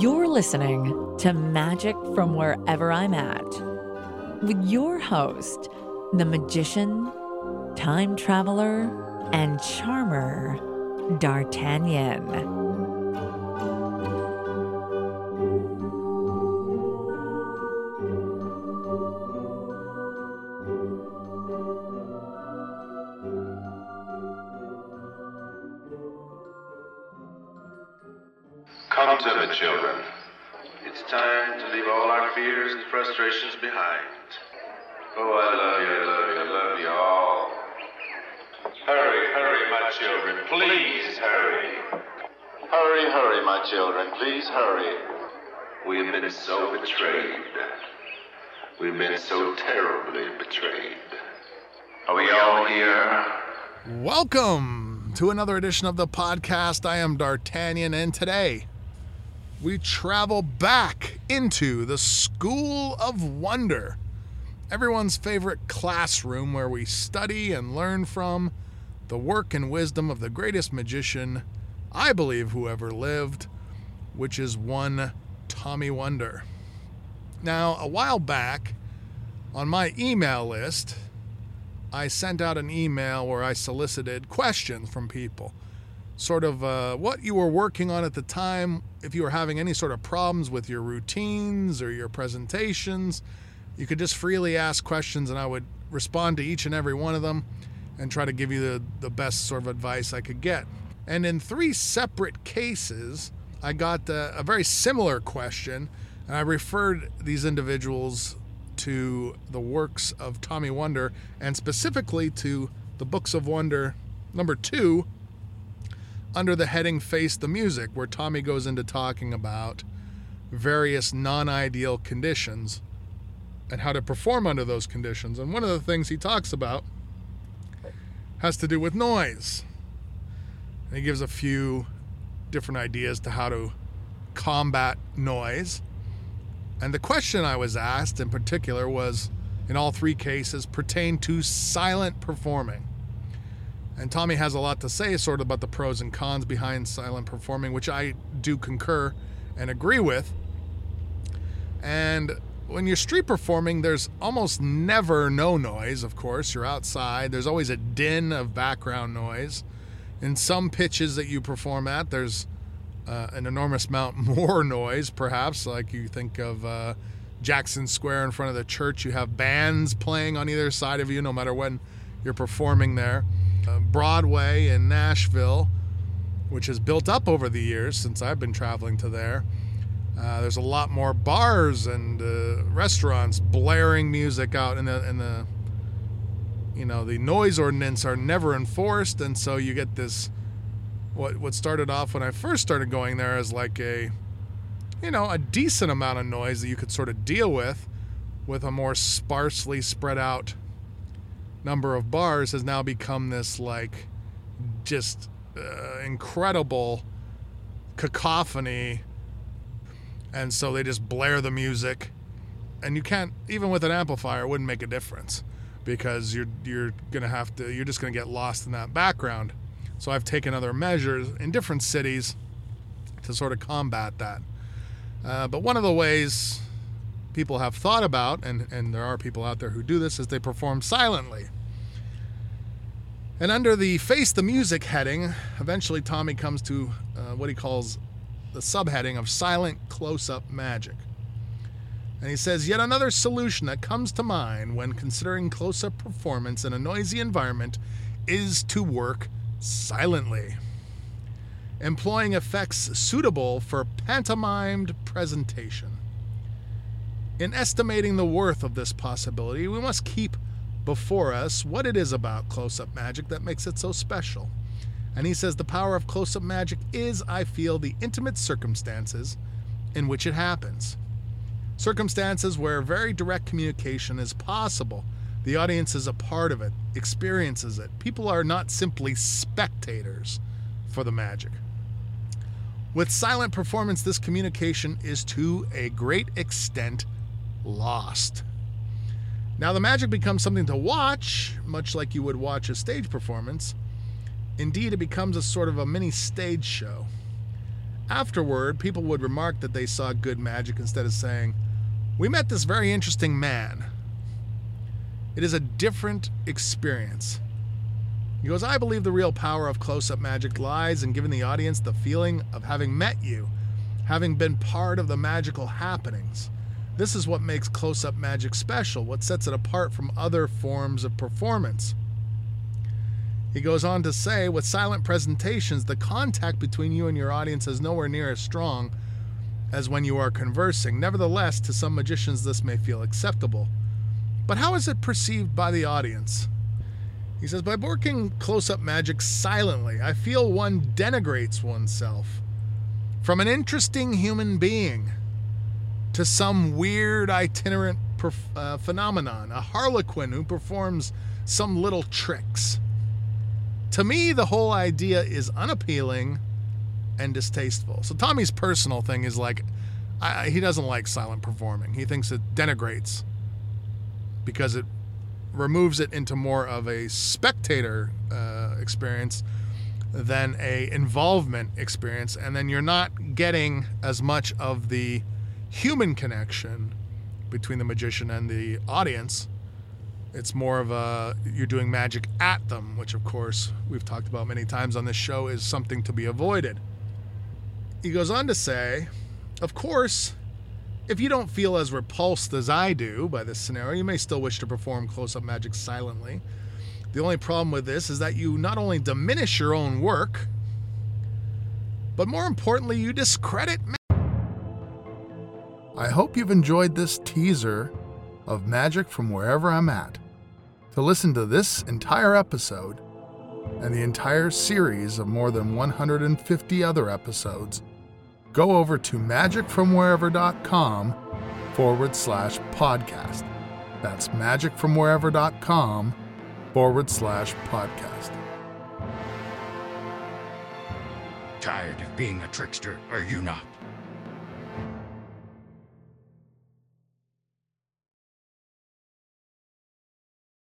You're listening to Magic from Wherever I'm At with your host, the magician, time traveler, and charmer, D'Artagnan. Come to me, children. It's time to leave all our fears and frustrations behind. Oh, I love you, I love you, I love you all. Hurry, hurry, my children, please hurry. Hurry, hurry, my children, please hurry. We have been so betrayed. We've been so terribly betrayed. Are we all here? Welcome to another edition of the podcast. I am D'Artagnan, and today we travel back into the School of Wonder, everyone's favorite classroom where we study and learn from the work and wisdom of the greatest magician, I believe, who ever lived, which is one Tommy Wonder. Now, a while back, on my email list, I sent out an email where I solicited questions from people. Sort of uh, what you were working on at the time, if you were having any sort of problems with your routines or your presentations, you could just freely ask questions and I would respond to each and every one of them and try to give you the, the best sort of advice I could get. And in three separate cases, I got uh, a very similar question and I referred these individuals to the works of Tommy Wonder and specifically to the Books of Wonder number two under the heading Face the Music, where Tommy goes into talking about various non ideal conditions and how to perform under those conditions. And one of the things he talks about has to do with noise. And he gives a few different ideas to how to combat noise. And the question I was asked in particular was, in all three cases, pertain to silent performing. And Tommy has a lot to say, sort of about the pros and cons behind silent performing, which I do concur and agree with. And when you're street performing, there's almost never no noise, of course. You're outside, there's always a din of background noise. In some pitches that you perform at, there's uh, an enormous amount more noise, perhaps. Like you think of uh, Jackson Square in front of the church, you have bands playing on either side of you, no matter when you're performing there. Uh, Broadway in Nashville, which has built up over the years since I've been traveling to there. Uh, there's a lot more bars and uh, restaurants blaring music out in the the you know the noise ordinance are never enforced and so you get this what what started off when I first started going there as like a you know a decent amount of noise that you could sort of deal with with a more sparsely spread out number of bars has now become this like just uh, incredible cacophony. And so they just blare the music. And you can't even with an amplifier it wouldn't make a difference because you're you're gonna have to you're just gonna get lost in that background. So i've taken other measures in different cities to sort of combat that. Uh, but one of the ways people have thought about and, and there are people out there who do this is they perform silently and under the face the music heading eventually tommy comes to uh, what he calls the subheading of silent close up magic. And he says, Yet another solution that comes to mind when considering close up performance in a noisy environment is to work silently, employing effects suitable for pantomimed presentation. In estimating the worth of this possibility, we must keep before us what it is about close up magic that makes it so special. And he says the power of close up magic is, I feel, the intimate circumstances in which it happens. Circumstances where very direct communication is possible. The audience is a part of it, experiences it. People are not simply spectators for the magic. With silent performance, this communication is to a great extent lost. Now, the magic becomes something to watch, much like you would watch a stage performance. Indeed, it becomes a sort of a mini stage show. Afterward, people would remark that they saw good magic instead of saying, We met this very interesting man. It is a different experience. He goes, I believe the real power of close up magic lies in giving the audience the feeling of having met you, having been part of the magical happenings. This is what makes close up magic special, what sets it apart from other forms of performance. He goes on to say, with silent presentations, the contact between you and your audience is nowhere near as strong as when you are conversing. Nevertheless, to some magicians, this may feel acceptable. But how is it perceived by the audience? He says, by working close up magic silently, I feel one denigrates oneself from an interesting human being to some weird itinerant uh, phenomenon, a harlequin who performs some little tricks. To me, the whole idea is unappealing and distasteful. So Tommy's personal thing is like, I, he doesn't like silent performing. He thinks it denigrates because it removes it into more of a spectator uh, experience than a involvement experience and then you're not getting as much of the human connection between the magician and the audience it's more of a you're doing magic at them which of course we've talked about many times on this show is something to be avoided he goes on to say of course if you don't feel as repulsed as I do by this scenario, you may still wish to perform close up magic silently. The only problem with this is that you not only diminish your own work, but more importantly, you discredit. I hope you've enjoyed this teaser of magic from wherever I'm at. To listen to this entire episode and the entire series of more than 150 other episodes, go over to magicfromwherever.com forward slash podcast. That's magicfromwherever.com forward slash podcast. Tired of being a trickster, are you not?